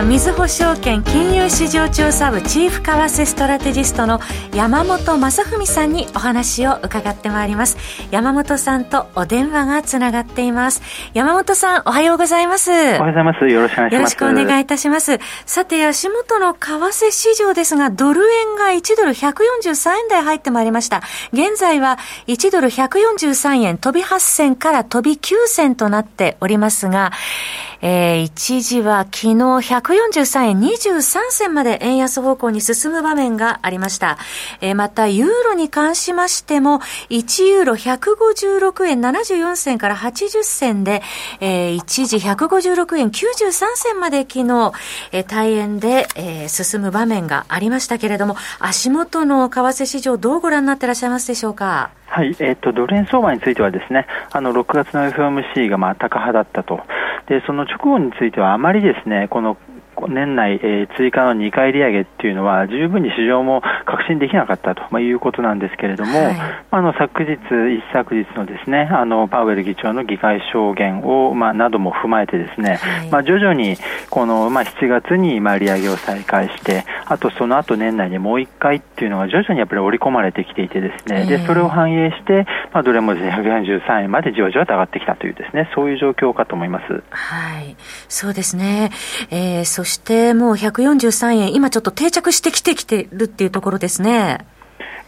はみずほ証券金融市場調査部チーフ為替ストラテジストの山本雅文さんにお話を伺ってまいります。山本さんとお電話がつながっています。山本さんおはようございます。おはようございます。よろしくお願いします。よろしくお願いいたします。さて足元の為替市場ですがドル円が1ドル143円台入ってまいりました。現在は1ドル143円飛び8銭から飛び9銭となっておりますがえー、一時は昨日143円23銭まで円安方向に進む場面がありました。えー、また、ユーロに関しましても、1ユーロ156円74銭から80銭で、えー、一時156円93銭まで昨日、えー、大円で、えー、進む場面がありましたけれども、足元の為替市場どうご覧になっていらっしゃいますでしょうか？はい、えっ、ー、と、ドル円相場についてはですね、あの、6月の FOMC がまあ、高派だったと。で、その直後についてはあまりですね、この年内、えー、追加の2回利上げっていうのは十分に市場も確信できなかったと、まあ、いうことなんですけれども、はい、あの昨日、一昨日のですねあのパウエル議長の議会証言を、まあ、なども踏まえてですね、はい、まあ、徐々にこの、まあ、7月にまあ利上げを再開してあとその後年内にもう1回っていうのが徐々にやっぱり織り込まれてきていてですね、でそれを反映して、まあ、どれもですね143円までじわじわと上がってきたというですねそういう状況かと思います。はい、そうですね、えー、そししてもう143円、今ちょっと定着してきてきてるっていうところですね。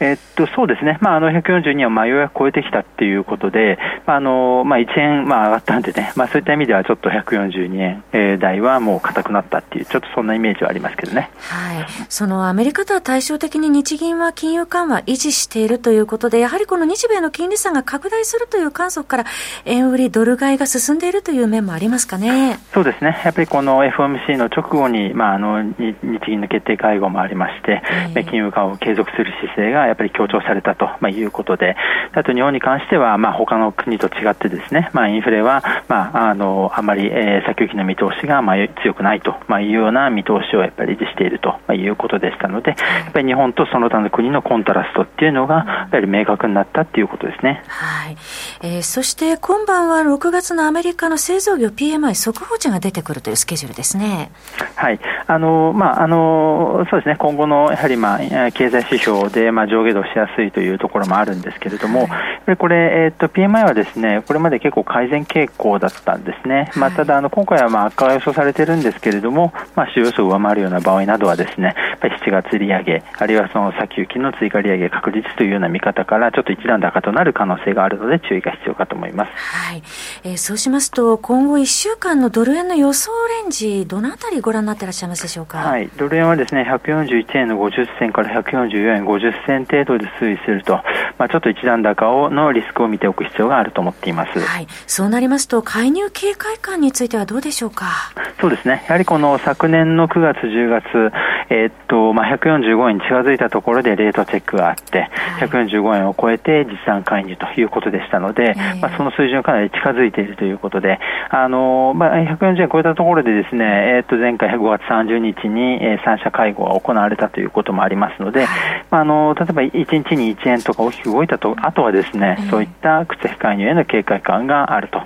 えっと、そうですね、まあ、あの142はまあようやく超えてきたっていうことで、まあのまあ、1円まあ上がったんでね、まあ、そういった意味ではちょっと142円、えー、台はもう硬くなったっていう、ちょっとそんなイメージはありますけどね、はい、そのアメリカとは対照的に日銀は金融緩和維持しているということで、やはりこの日米の金利差が拡大するという観測から、円売りドル買いが進んでいるという面もありますかね？そうですね、やっぱりこの FOMC の直後に、まあ、あの日銀の決定会合もありまして、えー、金融緩和を継続する姿勢がやっぱり強調されたと、まあ、いうことで、あと日本に関しては、まあ、他の国と違ってですね、まあ、インフレは、まあ、あの、あまり、えー、先行きの見通しが、まあ、強くないと、まあ、いうような見通しをやっぱり維持していると、まあ、いうことでしたので、やっぱり日本とその他の国のコントラストっていうのが、やっぱり明確になったっていうことですね。はい。えー、そして今晩は6月のアメリカの製造業 PMI 速報値が出てくるというスケジュールですね。はい。あの、まあ、あの、そうですね、今後のやはり、まあ、経済指標で、まあ、上下動しやすいというところもあるんですけれども、はい、これ、えーと、PMI はですねこれまで結構改善傾向だったんですね、まあ、ただあの、今回はまあ悪化が予想されているんですけれども、まあ、主要予想を上回るような場合などはですねやっぱり7月利上げ、あるいはその先行きの追加利上げ確実というような見方から、ちょっと一段高となる可能性があるので、注意が必要かと思います、はい。えー、そうしますと、今後1週間のドル円の予想レンジ、どのあたりご覧になっていらっしゃいますでしょうか、はい、ドル円はですね141円の50銭から144円50銭程度で推移すると、まあ、ちょっと一段高をのリスクを見ておく必要があると思っています、はい、そうなりますと、介入警戒感についてはどうでしょうか？そうですね、やはりこの昨年の9月、10月、えー、っとまあ、145円に近づいたところでレートチェックがあって、はい、145円を超えて実弾介入ということでしたので、えー、まあ、その水準かなり近づいているということで、あのまあ、140円超えたところでですね、えー、っと前回5月30日に、えー、3者会合が行われたということもありますので、はい、まあ、あの例えば1日に1円とか大きく動いたと、あとはですね、そういった口先介入への警戒感があると。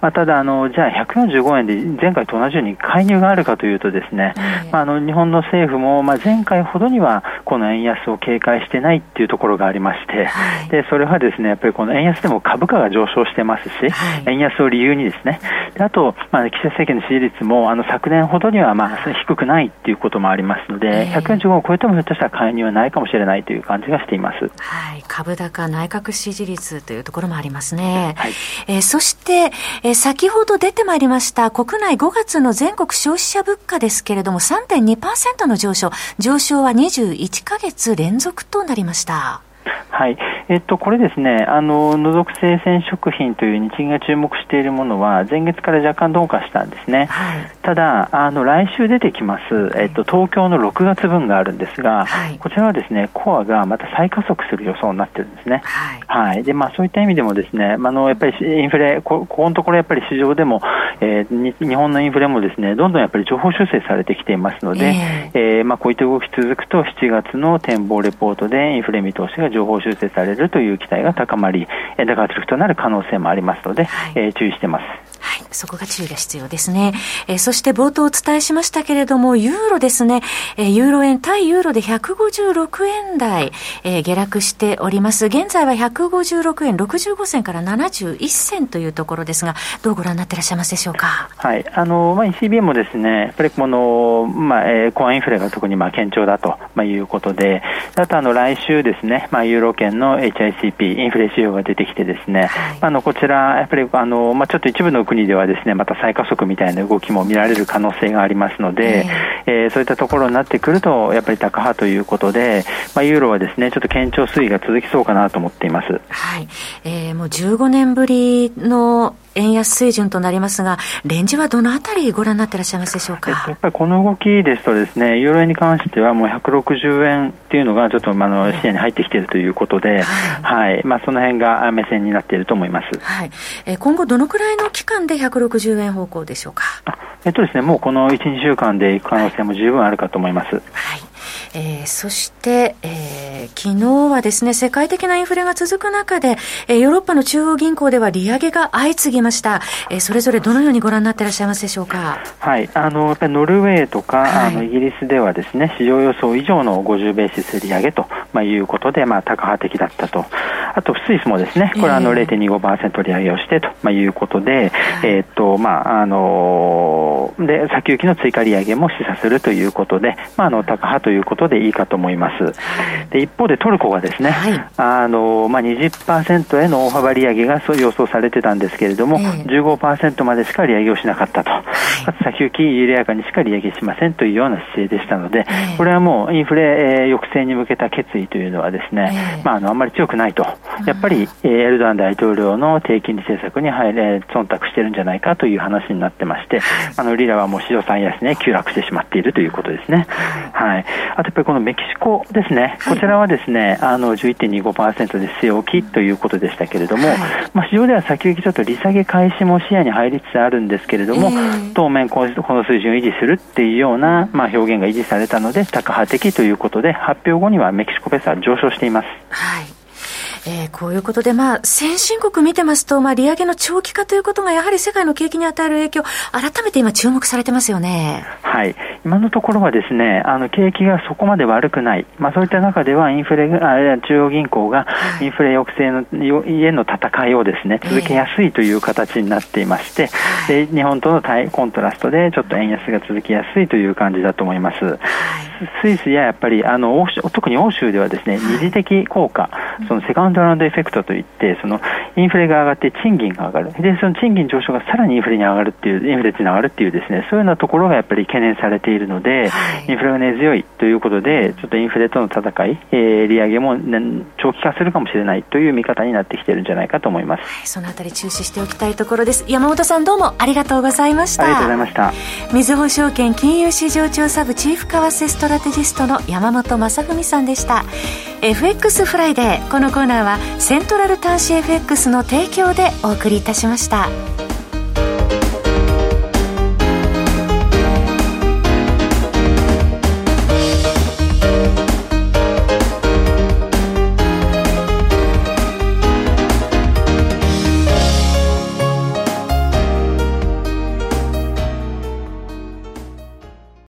まあ、ただあの、じゃあ145円で前回と同じように介入があるかというとですね、まあ、あの日本の政府も、まあ、前回ほどにはこの円安を警戒してないっていうところがありまして、でそれはですねやっぱりこの円安でも株価が上昇してますし、円安を理由にですね、であと、まあ、岸田政権の支持率もあの昨年ほどにはまあ低くないっていうこともありますので、145を超えてもひょっとしたら介入はないかもしれないという感じがしています。はい、株高内閣支持率というところもありますね。はい、えー、そして、えー、え先ほど出てまいりました国内5月の全国消費者物価ですけれども3.2%の上昇、上昇は21か月連続となりました。はい。えっと、これですね、あの、除属生鮮食品という日銀が注目しているものは、前月から若干鈍化したんですね。はい、ただ、あの、来週出てきます、えっと、東京の6月分があるんですが、はい、こちらはですね、コアがまた再加速する予想になってるんですね。はい。はい、で、まあ、そういった意味でもですね、あの、やっぱりインフレ、こ、ここのところやっぱり市場でも、えー、日本のインフレもですね、どんどんやっぱり情報修正されてきていますので、えー、えー、まあ、こういった動き続くと、7月の展望レポートでインフレ見通しが情報修正されるという期待が高まり、高圧力となる可能性もありますので、はい、えー、注意してます。はい、そこが注意が必要ですね。えー、そして冒頭お伝えしましたけれども、ユーロですね、えー、ユーロ円、対ユーロで156円台、えー、下落しております。現在は156円65銭から71銭というところですが、どうご覧になっていらっしゃいますでしょうか？はい、あの、まあ、ECB もですね、やっぱりこの、まあ、えー、コアインフレが特にまあ堅調だと、まあ、いうことで、あとあの、来週ですね、まあ、ユーロ圏の HICP、インフレ指標が出てきてですね、はい、あの、こちら、やっぱりあの、まあ、ちょっと一部の国ではですね、また再加速みたいな動きも見られる可能性がありますので、えー、えー、そういったところになってくると、やっぱり高派ということで、まあ、ユーロはですね、ちょっと堅調推移が続きそうかなと思っています。はい。えー、もう15年ぶりの円安水準となりますが、レンジはどのあたりご覧になっていらっしゃいますでしょうか？やっぱりこの動きですとですね、ユーロ円に関してはもう160円っていうのがちょっとあの視野に入ってきているということで、はい、はい、まあその辺が目線になっていると思います。はい。えー、今後どのくらいの期間で160円方向でしょうか？えっとですね、もうこの1、2週間でいく可能性も十分あるかと思います。はいえー、そして、えー、昨日はですね、世界的なインフレが続く中で、えー、ヨーロッパの中央銀行では利上げが相次ぎました。えー、それぞれどのようにご覧になっていらっしゃいますでしょうか？はい、あの、やっぱりノルウェーとか、はい、あの、イギリスではですね、市場予想以上の50ベーシス利上げと、まあ、いうことで、まあ、高派的だったと。あと、スイスもですね、これはあの0.25%利上げをしてと、まあ、いうことで、えー、っと、まあ、あので、先行きの追加利上げも示唆するということで、まあ、あの、高派ということでいいかと思います。で、一方でトルコがですね、はい、あの、まあ、20%への大幅利上げがそう予想されてたんですけれども、えー、15%までしか利上げをしなかったと。先行き緩やかにしか利上げしませんというような姿勢でしたので、えー、これはもうインフレ、えー、抑制に向けた決意というのはですね、えー、まあ、あの、あんまり強くないと。やっぱり、えー、エルドアン大統領の低金利政策に入れ、忖度してるんじゃないかという話になってまして、あの、リラはもう史上最安値、ね、急落してしまっているということですね。はい。あとやっぱりこのメキシコですね、こちらはですね、あの、11.25%で据え置きということでしたけれども、まあ、市場では先行きちょっと利下げ開始も視野に入りつつあるんですけれども、当面この水準を維持するっていうような、まあ、表現が維持されたので、高派的ということで、発表後にはメキシコペースは上昇しています。はいえー、こういうことで、まあ、先進国見てますと、まあ、利上げの長期化ということが、やはり世界の景気に与える影響、改めて今、注目されてますよね。はい。今のところはですね、あの、景気がそこまで悪くない。まあ、そういった中では、インフレが、中央銀行が、インフレ抑制の、への戦いをですね、続けやすいという形になっていまして、えー、で、日本との対コントラストで、ちょっと円安が続きやすいという感じだと思います。はい、スイスややっぱり、あの、特に欧州ではですね、二次的効果、そのセカンドラウンドエフェクトといって、そのインフレが上がって賃金が上がる。で、その賃金上昇がさらにインフレに上がるっていう、インフレに上がるっていうですね、そういうようなところがやっぱり懸念されているので、はい、インフレが根強いということで、ちょっとインフレとの戦い、えー、利上げも、ね、長期化するかもしれないという見方になってきてるんじゃないかと思います。はい、そのあたり注視しておきたいところです。山本さんどうもありがとうございました。ありがとうございました。みずほ証券金融市場調査部チーフ為替ストラテジストの山本正文さんでした。FX フライデー。このコーナーはセントラル短資 FX の提供でお送りいたしました。